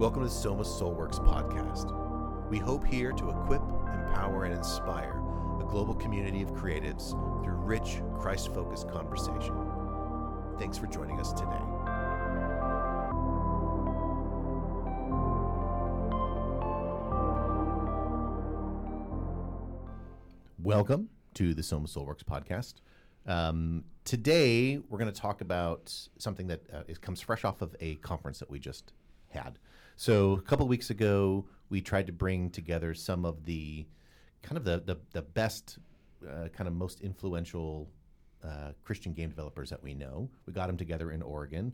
Welcome to Soma Soulworks podcast. We hope here to equip, empower, and inspire a global community of creatives through rich, Christ focused conversation. Thanks for joining us today. Welcome to the Soma Soulworks podcast. Um, today, we're going to talk about something that uh, is, comes fresh off of a conference that we just had. So, a couple weeks ago, we tried to bring together some of the kind of the the, the best, uh, kind of most influential uh, Christian game developers that we know. We got them together in Oregon,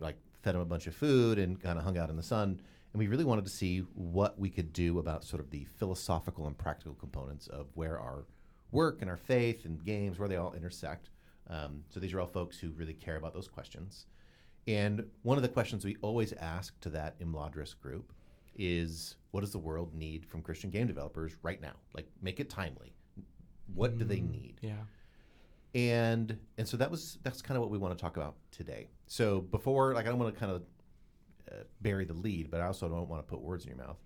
like fed them a bunch of food and kind of hung out in the sun. And we really wanted to see what we could do about sort of the philosophical and practical components of where our work and our faith and games, where they all intersect. Um, so these are all folks who really care about those questions. And one of the questions we always ask to that Imladris group is what does the world need from Christian game developers right now? Like make it timely. What do they need? Yeah. and and so that was that's kind of what we want to talk about today. So before, like, I don't want to kind of uh, bury the lead, but I also don't want to put words in your mouth.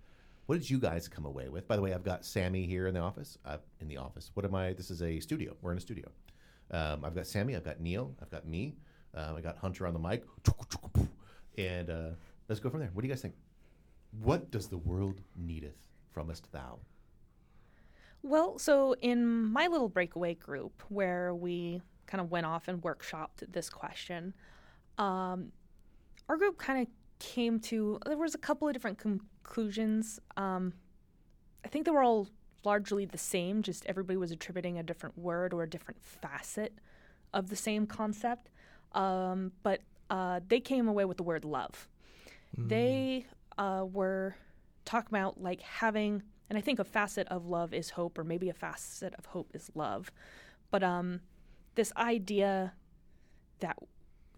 What did you guys come away with? By the way, I've got Sammy here in the office. Uh, in the office. What am I? This is a studio. We're in a studio. Um, I've got Sammy. I've got Neil. I've got me. Uh, I got Hunter on the mic. And uh, let's go from there. What do you guys think? What does the world needeth from us thou? Well, so in my little breakaway group where we kind of went off and workshopped this question, um, our group kind of came to there was a couple of different conclusions. Um, I think they were all largely the same, just everybody was attributing a different word or a different facet of the same concept. Um, but uh, they came away with the word love. They uh, were talking about like having, and I think a facet of love is hope, or maybe a facet of hope is love. But um, this idea that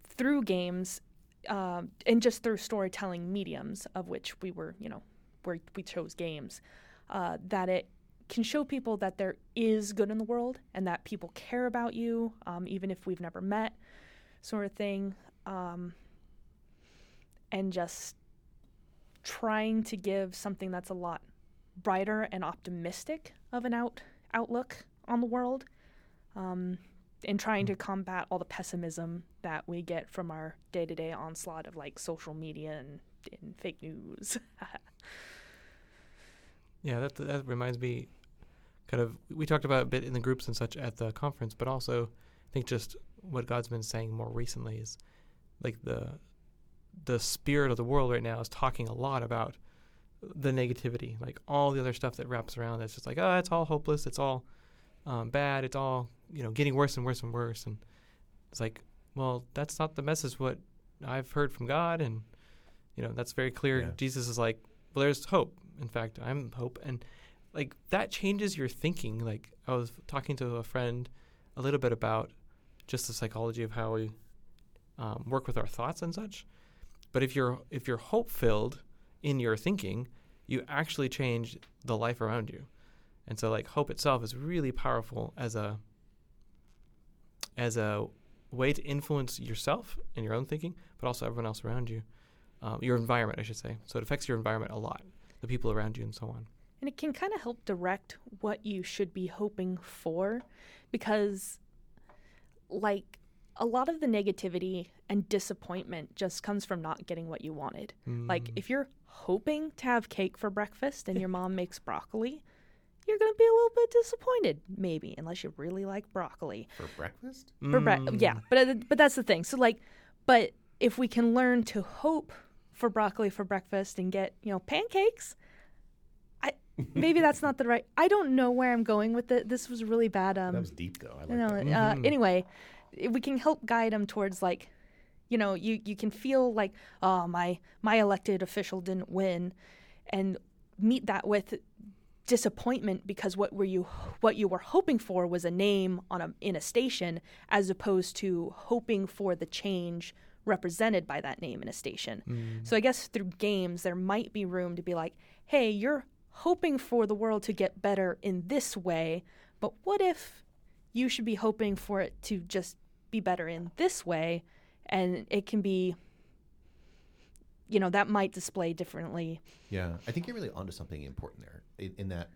through games um and just through storytelling mediums, of which we were, you know, where we chose games, uh, that it can show people that there is good in the world and that people care about you, um, even if we've never met, sort of thing. Um, and just trying to give something that's a lot brighter and optimistic of an out outlook on the world, um, and trying to combat all the pessimism that we get from our day to day onslaught of like social media and, and fake news. Yeah, that that reminds me kind of we talked about a bit in the groups and such at the conference, but also I think just what God's been saying more recently is like the the spirit of the world right now is talking a lot about the negativity, like all the other stuff that wraps around. It's just like, oh, it's all hopeless. It's all um, bad. It's all you know, getting worse and worse and worse. And it's like, well, that's not the message. What I've heard from God, and you know, that's very clear. Yeah. Jesus is like, well, there's hope. In fact, I'm hope, and like that changes your thinking. Like I was talking to a friend a little bit about just the psychology of how we um, work with our thoughts and such. But if you're if you're hope filled in your thinking, you actually change the life around you. And so like hope itself is really powerful as a as a way to influence yourself and your own thinking, but also everyone else around you, um, your environment, I should say. So it affects your environment a lot, the people around you, and so on. And it can kind of help direct what you should be hoping for because, like, a lot of the negativity and disappointment just comes from not getting what you wanted. Like, Mm. if you're hoping to have cake for breakfast and your mom makes broccoli, you're going to be a little bit disappointed, maybe, unless you really like broccoli. For breakfast? For bre- Mm. yeah, but uh, but that's the thing. So like, but if we can learn to hope for broccoli for breakfast and get you know pancakes, maybe that's not the right. I don't know where I'm going with it. This was really bad. Um, that was deep, though. I like you know, that. uh, Mhm. anyway, we can help guide them towards like, you know, you you can feel like, oh my my elected official didn't win, and meet that with disappointment because what were you what you were hoping for was a name on a in a station as opposed to hoping for the change represented by that name in a station. Mm. So I guess through games there might be room to be like, hey, you're hoping for the world to get better in this way, but what if you should be hoping for it to just be better in this way and it can be you know, that might display differently. Yeah, I think you're really onto something important there. In, in that,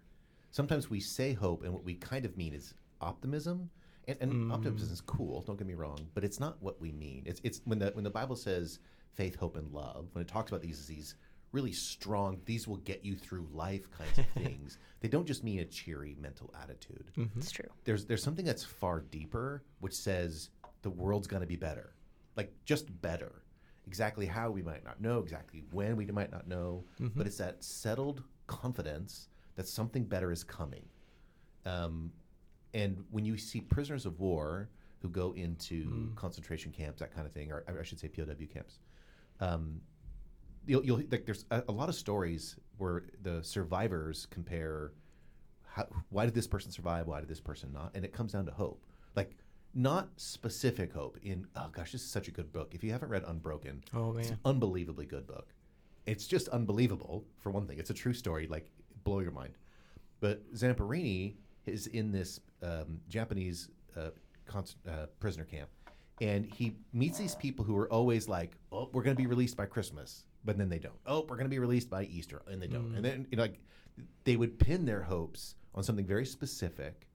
sometimes we say hope, and what we kind of mean is optimism. And, and Mm. optimism is cool. Don't get me wrong, but it's not what we mean. It's it's when the when the Bible says faith, hope, and love. When it talks about these as these really strong, these will get you through life kinds of things. They don't just mean a cheery mental attitude. Mm-hmm. It's true. There's there's something that's far deeper, which says the world's going to be better, like just better. Exactly how we might not know, exactly when we might not know, but it's that settled confidence that something better is coming. Um, and when you see prisoners of war who go into concentration camps, that kind of thing, or I I should say POW camps, um, you'll, you'll like there's a, a lot of stories where the survivors compare how, why did this person survive why did this person not and it comes down to hope. Like not specific hope in oh gosh this is such a good book. If you haven't read unbroken Oh it's man. an unbelievably good book. It's just unbelievable for one thing. It's a true story like blow your mind. But Zamperini is in this um, Japanese uh, con- uh, prisoner camp, and he meets these people who are always like, "Oh, we're going to be released by Christmas," but then they don't. "Oh, we're going to be released by Easter," and they don't. And then you know, like they would pin their hopes on something very specific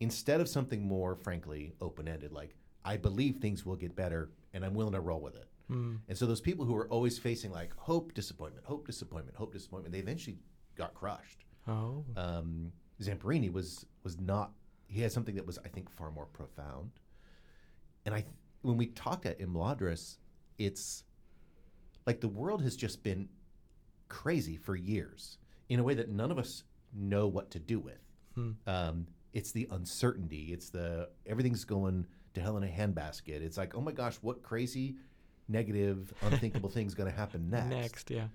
instead of something more, frankly, open-ended. Like, I believe things will get better, and I'm willing to roll with it. Mm. And so those people who are always facing like hope, disappointment, hope, disappointment, hope, disappointment, they eventually got crushed Oh. um, Zamperini was was not. He had something that was, I think, far more profound. And I, when we talked at Imladris, it's like the world has just been crazy for years in a way that none of us know what to do with. Hmm. Um, it's the uncertainty. It's the everything's going to hell in a handbasket. It's like, oh my gosh, what crazy, negative, unthinkable thing's going to happen next? Next, yeah.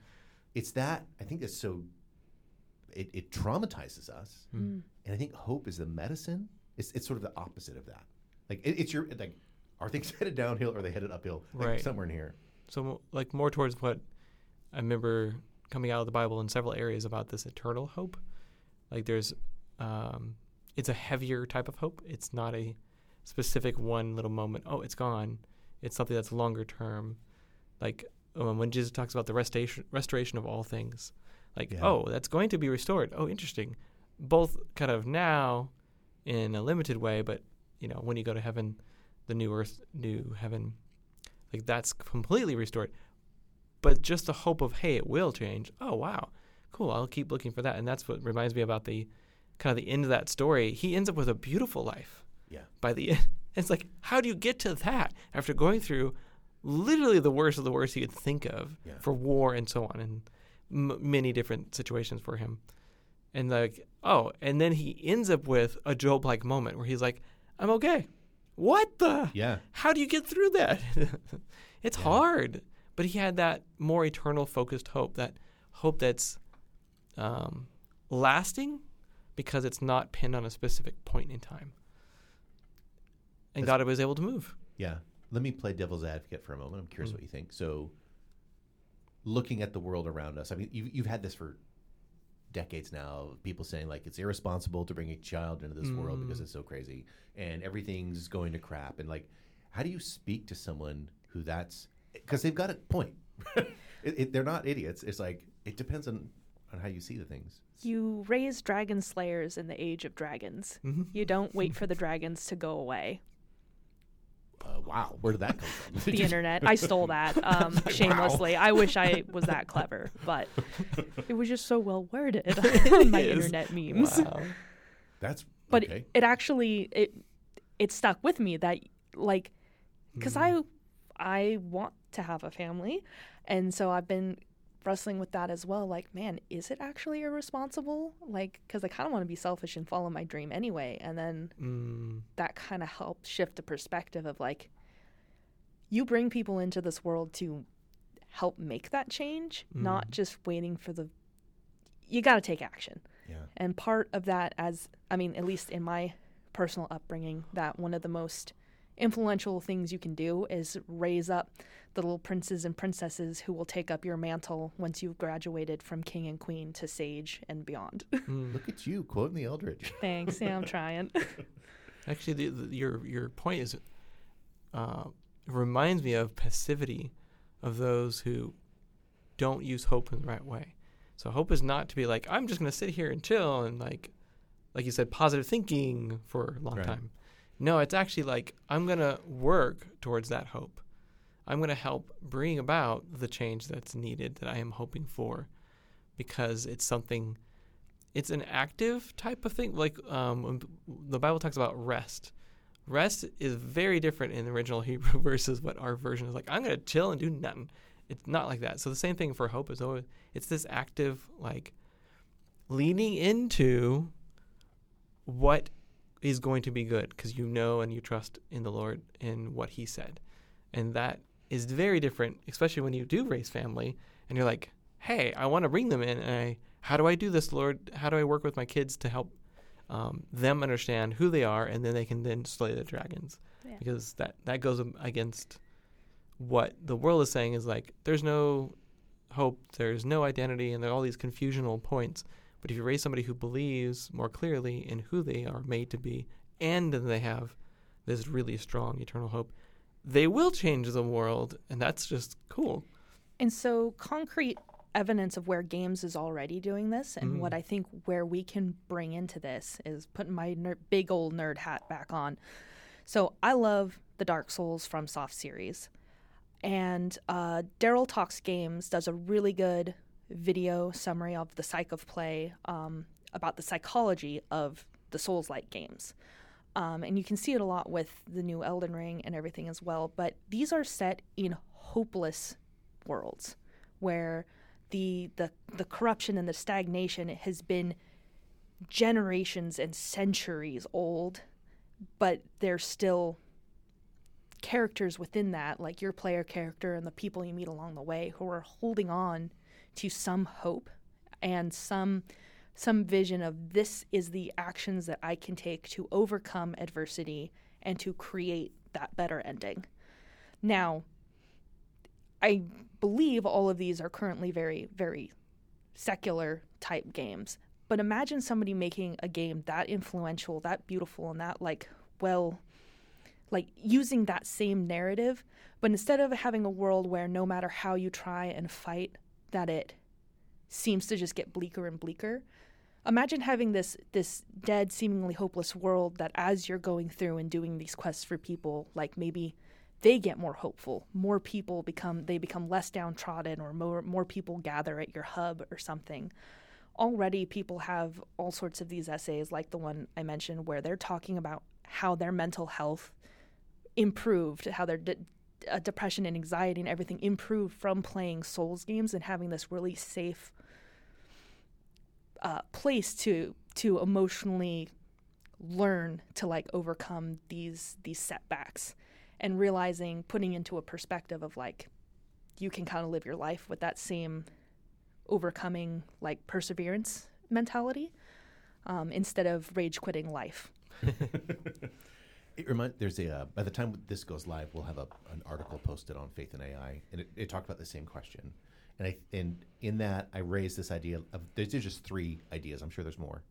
It's that I think that's so. It, it traumatizes us, Hmm. and I think hope is the medicine. It's, it's sort of the opposite of that. Like it, it's your like, are things headed downhill or are they headed uphill? Like, Right. somewhere in here. So like more towards what I remember coming out of the Bible in several areas about this eternal hope. Like there's, um, it's a heavier type of hope. It's not a specific one little moment. Oh, it's gone. It's something that's longer term. Like um, when Jesus talks about the restoration restoration of all things. Like Yeah. oh, that's going to be restored. Oh, interesting. Both kind of now, in a limited way, but you know when you go to heaven, the new earth, new heaven, like that's completely restored. But just the hope of hey, it will change. Oh wow, cool. I'll keep looking for that, and that's what reminds me about the kind of the end of that story. He ends up with a beautiful life Yeah. by the end. It's like how do you get to that after going through literally the worst of the worst you could think of Yeah. for war and so on, and m- many different situations for him. And like oh, and then he ends up with a Job-like moment where he's like, "I'm okay." What the? Yeah. How do you get through that? it's Yeah. hard. But he had that more eternal focused hope, that hope that's um, lasting because it's not pinned on a specific point in time. And That's- God was able to move. Yeah. Let me play devil's advocate for a moment. I'm curious Mm. what you think. So, looking at the world around us, I mean, you've, you've had this for decades now. of People saying like it's irresponsible to bring a child into this world because Mm. it's so crazy and everything's going to crap. And like, how do you speak to someone who that's because they've got a point. it, it, they're not idiots. It's like it depends on on how you see the things. You raise dragon slayers in the age of dragons. Mhm. You don't wait for the dragons to go away. Wow, where did that come from? The internet. I stole that um, shamelessly. I wish I was that clever, but it was just so well worded my It is. internet memes. Wow. That's But okay. it, it actually it it stuck with me that like because I I want to have a family, and so I've been wrestling with that as well. Like, man, is it actually irresponsible? Like, because I kind of want to be selfish and follow my dream anyway, and then Mm, that kind of helped shift the perspective of like, you bring people into this world to help make that change, not Mm. just waiting for the. You got to take action. yeah. And part of that, as I mean, at least in my personal upbringing, that one of the most influential things you can do is raise up the little princes and princesses who will take up your mantle once you've graduated from king and queen to sage and beyond. mm. Look at you quoting the Eldredge. Thanks. Yeah, I'm trying. Actually, the, the, your your point is uh, reminds me of passivity of those who don't use hope in the right way. So hope is not to be like I'm just going to sit here and chill and like like you said positive thinking for a long Right. time. No, it's actually like I'm going to work towards that hope. I'm going to help bring about the change that's needed that I am hoping for because it's something it's an active type of thing. Like um, the bible talks about rest. Rest is very different in the original hebrew versus what our version is like i'm going to chill and do nothing. It's not like that. So the same thing for hope is always it's this active like leaning into what is going to be good because you know and you trust in the lord and what he said. And that is very different especially when you do raise family and you're like hey i want to bring them in and i how do i do this lord? How do i work with my kids to help um, them understand who they are and then they can then slay the dragons? Yeah. because that that goes against what the world is saying is like there's no hope there's no identity and there are all these confusional points but if you raise somebody who believes more clearly in who they are made to be and they have this really strong eternal hope they will change the world and that's just cool And so, concrete evidence of where games is already doing this, and Mm. what I think where we can bring into this is putting my ner- big old nerd hat back on. So, I love the Dark Souls FromSoft series, and uh, Daryl Talks Games does a really good video summary of the psych of play um, about the psychology of the Souls like games. Um, and you can see it a lot with the new Elden Ring and everything as well. But these are set in hopeless worlds where the the the corruption and the stagnation has been generations and centuries old, but there's still characters within that, like your player character and the people you meet along the way, who are holding on to some hope and some some vision of this is the actions that I can take to overcome adversity and to create that better ending. Now, I believe all of these are currently very, very secular type games. But imagine somebody making a game that influential, that beautiful, and that like well like using that same narrative, but instead of having a world where no matter how you try and fight, that it seems to just get bleaker and bleaker. Imagine having this this dead, seemingly hopeless world that as you're going through and doing these quests for people, like maybe they get more hopeful. More people become they become less downtrodden or more more people gather at your hub or something. Already people have all sorts of these essays like the one I mentioned where they're talking about how their mental health improved, how their de- uh, depression and anxiety and everything improved from playing Souls games and having this really safe uh, place to to emotionally learn to like overcome these these setbacks and realizing putting into a perspective of like you can kind of live your life with that same overcoming like perseverance mentality um, instead of rage quitting life It remind there's a uh, by the time this goes live, we'll have a, an article posted on Faith and AI, and it, it talked about the same question. And I and in that I raised this idea of there's there's just three ideas. I'm sure there's more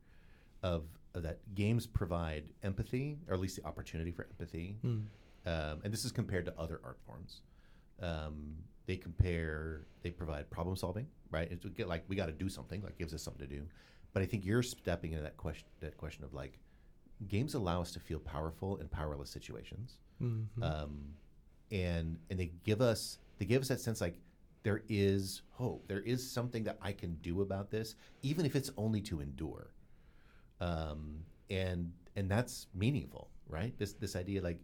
of, of that games provide empathy, or at least the opportunity for empathy. Um, and this is compared to other art forms. Um, they compare, they provide problem solving, right? It's like we got to do something, like gives us something to do. But I think you're stepping into that question, that question of like, games allow us to feel powerful in powerless situations, Mhm. um, and and they give us they give us that sense like there is hope, there is something that I can do about this, even if it's only to endure. Um, and and that's meaningful, right? This this idea like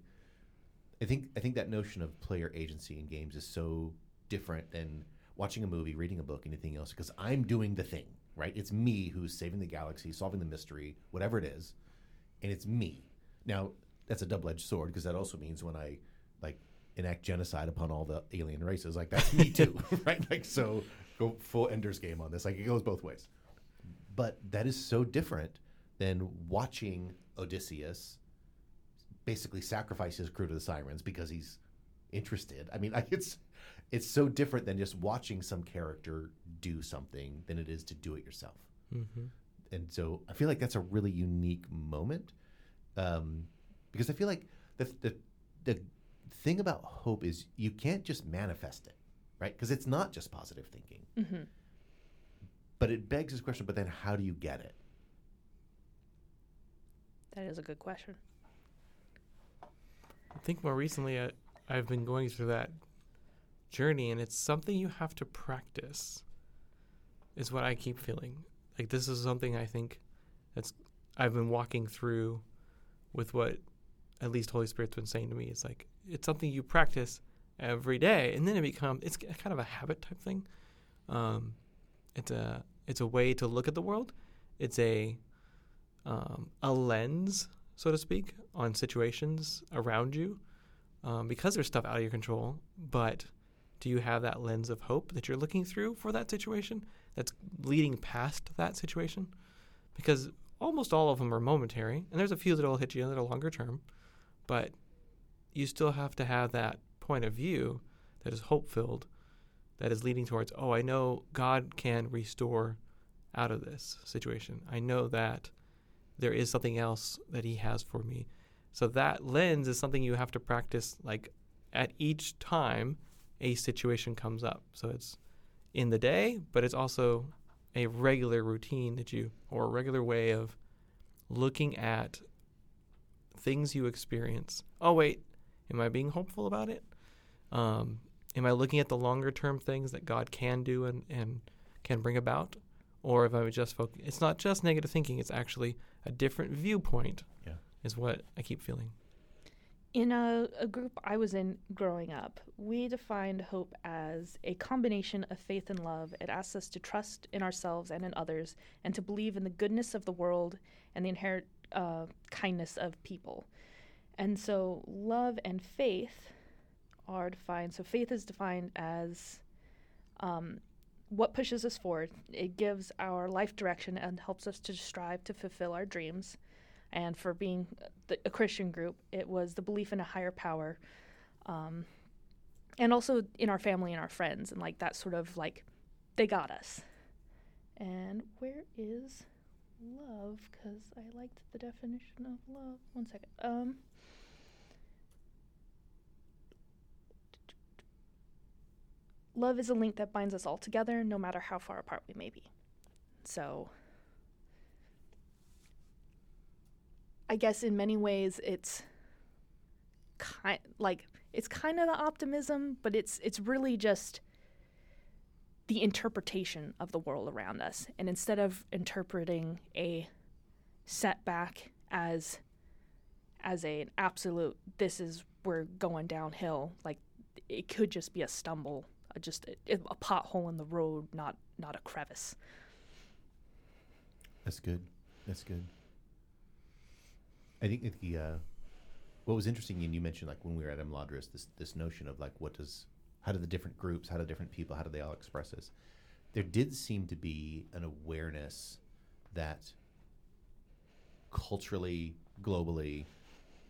I think I think that notion of player agency in games is so different than watching a movie, reading a book, anything else. Because I'm doing the thing, right? It's me who's saving the galaxy, solving the mystery, whatever it is, and it's me. Now that's a double-edged sword because that also means when I like enact genocide upon all the alien races, like that's me too, right? Like so, go full Ender's Game on this. Like it goes both ways. But that is so different than watching Odysseus basically sacrifice his crew to the sirens because he's interested. I mean, like it's it's so different than just watching some character do something than it is to do it yourself. Mhm. And so I feel like that's a really unique moment um, because I feel like the, the the thing about hope is you can't just manifest it. right? Because it's not just positive thinking. hmm But it begs this question, but then how do you get it? That is a good question. I think more recently I, I've been going through that journey, and it's something you have to practice. Is what I keep feeling. Like this is something I think that's I've been walking through with what at least Holy Spirit's been saying to me. It's like it's something you practice every day, and then it becomes it's kind of a habit type thing. Um, it's a it's a way to look at the world. It's a um, a lens, so to speak, on situations around you, um, because there's stuff out of your control. But do you have that lens of hope that you're looking through for that situation that's leading past that situation? Because almost all of them are momentary, and there's a few that'll hit you that are longer term, but you still have to have that point of view that is hope filled, that is leading towards, oh, I know God can restore out of this situation. I know that there is something else that He has for me. So that lens is something you have to practice like at each time a situation comes up. So it's in the day, but it's also a regular routine that you, or a regular way of looking at things you experience. Oh, wait, am I being hopeful about it? Um, am I looking at the longer term things that God can do and, and can bring about? Or if I'm just focus, it's not just negative thinking, it's actually a different viewpoint, Yeah. is what I keep feeling. In a, a group I was in growing up, we defined hope as a combination of faith and love. It asks us to trust in ourselves and in others, and to believe in the goodness of the world and the inherent uh, kindness of people. And so, love and faith are defined. So, faith is defined as um, what pushes us forward. It gives our life direction and helps us to strive to fulfill our dreams. And for being the, a Christian group, it was the belief in a higher power, um, and also in our family and our friends, and like that sort of like they got us. And where is love? Because I liked the definition of love. One second. Um. Love is a link that binds us all together, no matter how far apart we may be. So, I guess in many ways it's kind like it's kind of the optimism, but it's it's really just the interpretation of the world around us. And instead of interpreting a setback as as a, an absolute this is we're going downhill, like it could just be a stumble, uh, just a, a pothole in the road, not not a crevice. That's good. That's good. I think that the uh, what was interesting, and you mentioned like when we were at Imladris, this this notion of like what does how do the different groups, how do different people, how do they all express this? There did seem to be an awareness that culturally, globally,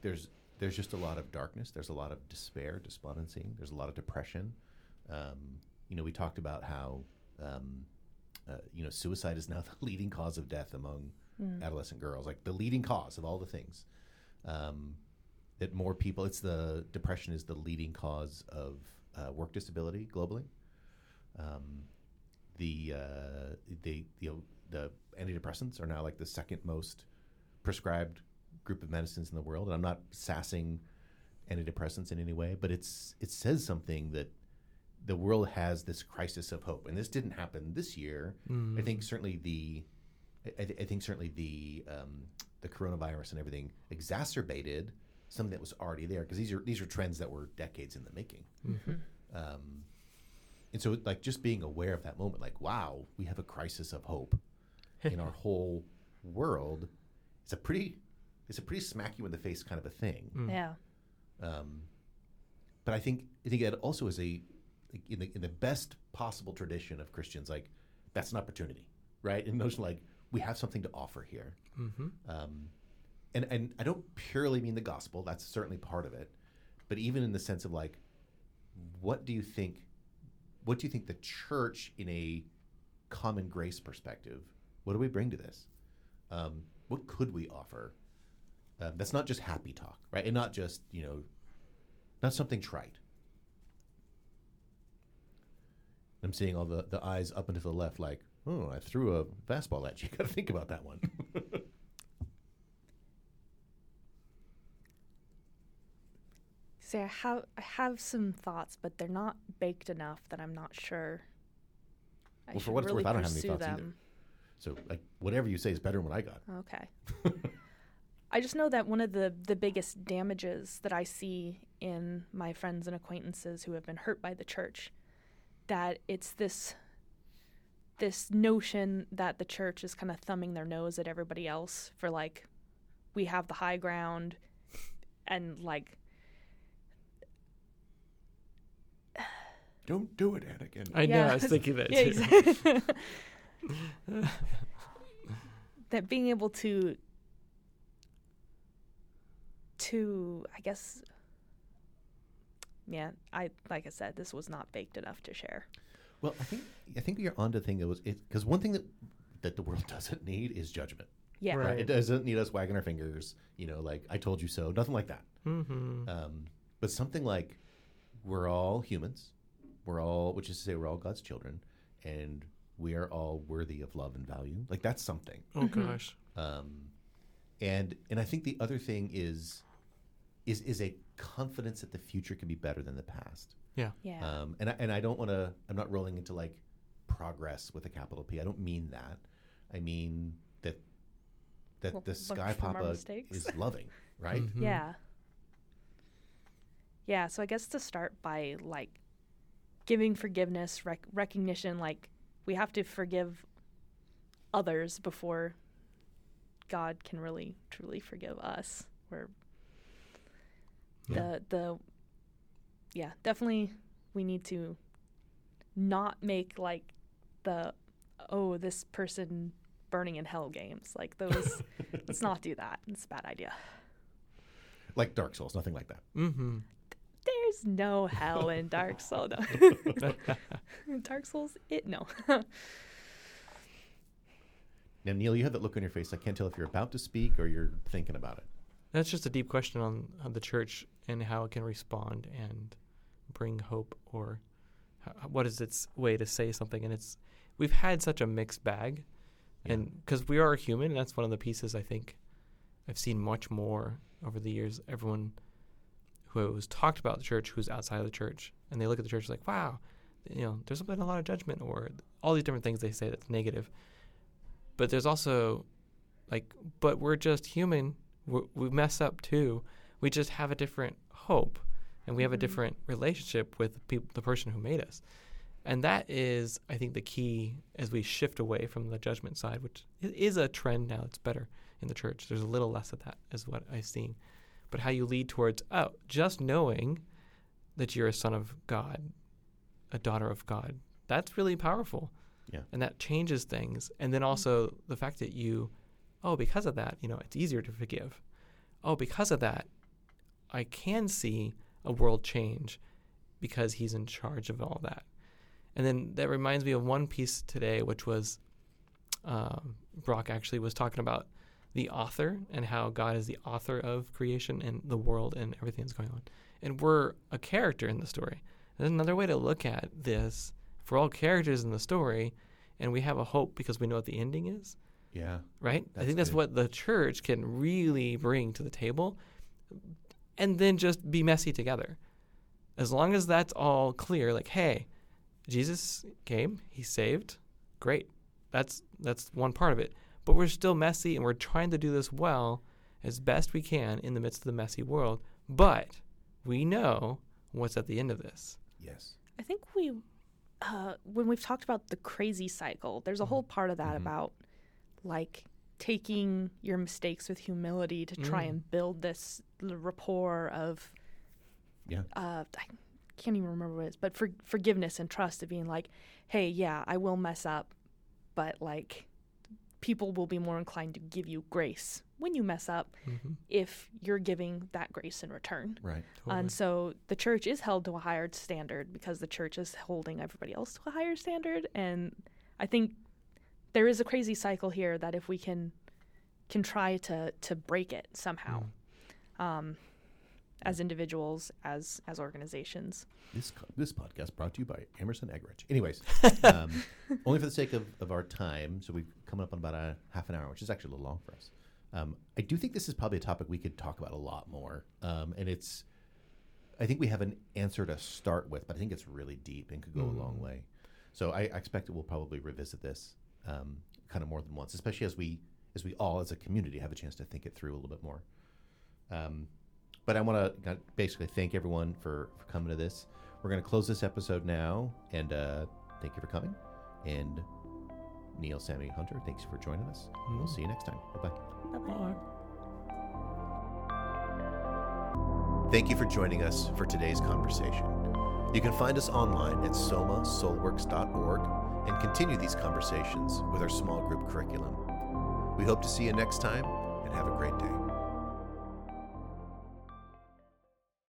there's there's just a lot of darkness. There's a lot of despair, despondency. There's a lot of depression. Um, you know, we talked about how um, uh, you know suicide is now the leading cause of death among adolescent girls, like the leading cause of all the things. Um, that more people, it's the depression is the leading cause of uh, work disability globally. Um, the uh, the the the antidepressants are now like the second most prescribed group of medicines in the world, and I'm not sassing antidepressants in any way, but it's it says something that the world has this crisis of hope, and this didn't happen this year. I think certainly the I, I think certainly the um, the coronavirus and everything exacerbated something that was already there because these are these are trends that were decades in the making. Um, and so, like, just being aware of that moment, like, wow, we have a crisis of hope in our whole world. It's a pretty, it's a pretty smack you in the face kind of a thing. Yeah. Um, but I think I think that also is a like, in the in the best possible tradition of Christians, like that's an opportunity, right? And notion like we have something to offer here. Mm-hmm. Um, and and I don't purely mean the gospel. That's certainly part of it, but even in the sense of like, what do you think? What do you think the church, in a common grace perspective, what do we bring to this? Um, what could we offer? Um, that's not just happy talk, right? And not just you know, not something trite. I'm seeing all the, the eyes up and to the left, like, oh, I threw a fastball at you. You Got to think about that one. See, I have I have some thoughts, but they're not baked enough that I'm not sure. I Well, for what it's really worth, I don't have any thoughts either. them. so, like, whatever you say is better than what I got. Okay. I just know that one of the the biggest damages that I see in my friends and acquaintances who have been hurt by the church that it's this this notion that the church is kind of thumbing their nose at everybody else for like we have the high ground and like Don't do it, Anakin. I know. I was thinking that yeah, too. exactly. that being able to to I guess yeah, I like I said, this was not baked enough to share. Well, I think I think you're onto the thing that was because one thing that that the world doesn't need is judgment. Yeah. Right. Right? It doesn't need us wagging our fingers. You know, like I told you so. Nothing like that. Mm-hmm. Um, but something like we're all humans. We're all, which is to say, we're all God's children, and we are all worthy of love and value. Like that's something. oh gosh. Um, and and I think the other thing is is is a confidence that the future can be better than the past. Yeah. Yeah. Um, and I, and I don't want to. I'm not rolling into like progress with a capital P. I don't mean that. I mean that that Well, the Sky from Papa is loving, right? Mhm. Yeah. Yeah, so I guess to start by like giving forgiveness, rec- recognition, like we have to forgive others before God can really truly forgive us. Where Yeah. the the yeah, definitely we need to not make like the oh this person burning in hell games like those. let's not do that. It's a bad idea. Like Dark Souls, nothing like that. Mm-hmm. There's no hell in Dark Souls. No. Dark Souls, it no. Now, Neil, you have that look on your face. I can't tell if you're about to speak or you're thinking about it. That's just a deep question on, on the church and how it can respond and bring hope, or how, what is its way to say something. And it's we've had such a mixed bag, Yeah. and because we are human, and that's one of the pieces I think I've seen much more over the years. Everyone who has talked about the church, who's outside of the church, and they look at the church like, wow, you know, there's been a lot of judgment, or all these different things they say that's negative. But there's also like, but we're just human. We we mess up too. We just have a different hope, and we have a Mhm. different relationship with the person who made us. And that is, I think, the key as we shift away from the judgment side, which is a trend now. It's better in the church. There's a little less of that, is what I've seen. But how you lead towards, oh, just knowing that you're a son of God, a daughter of God, that's really powerful. Yeah. And that changes things. And then also the fact that you, oh, because of that, you know, it's easier to forgive. Oh, because of that, I can see a world change because he's in charge of all that. And then that reminds me of one piece today, which was um, Brock actually was talking about the author and how God is the author of creation and the world and everything that's going on. And we're a character in the story. There's another way to look at this. If we're all characters in the story and we have a hope because we know what the ending is, Yeah. right? I think that's good. what the church can really bring to the table and then just be messy together. As long as that's all clear, like, hey, Jesus came, he saved, great. That's that's one part of it. But we're still messy and we're trying to do this well as best we can in the midst of the messy world. But we know what's at the end of this. Yes. I think we, uh, when we've talked about the crazy cycle, there's a whole part of that Mhm. about like taking your mistakes with humility to try Mm. and build this rapport of, Yeah. uh, I can't even remember what it is, but for, forgiveness and trust of being like, hey, yeah, I will mess up, but like people will be more inclined to give you grace when you mess up Mm-hmm. if you're giving that grace in return. Right. And so the church is held to a higher standard because the church is holding everybody else to a higher standard. And I think there is a crazy cycle here that if we can can try to to break it somehow. Um, as individuals, as as organizations. This co- this podcast brought to you by Emerson Eggerichs. Anyways, um, only for the sake of, of our time, so we've come up on about a half an hour, which is actually a little long for us. Um, I do think this is probably a topic we could talk about a lot more, um, and it's. I think we have an answer to start with, but I think it's really deep and could go a long Mm. way. So I, I expect that we'll probably revisit this um, kind of more than once, especially as we as we all as a community have a chance to think it through a little bit more. Um, but I want to basically thank everyone for, for coming to this. We're going to close this episode now, and uh, thank you for coming. And Neil, Sammy, Hunter, thanks for joining us. We'll Mm. see you next time. Bye bye. Bye. Thank you for joining us for today's conversation. You can find us online at somasoulworks.org and continue these conversations with our small group curriculum. We hope to see you next time and have a great day.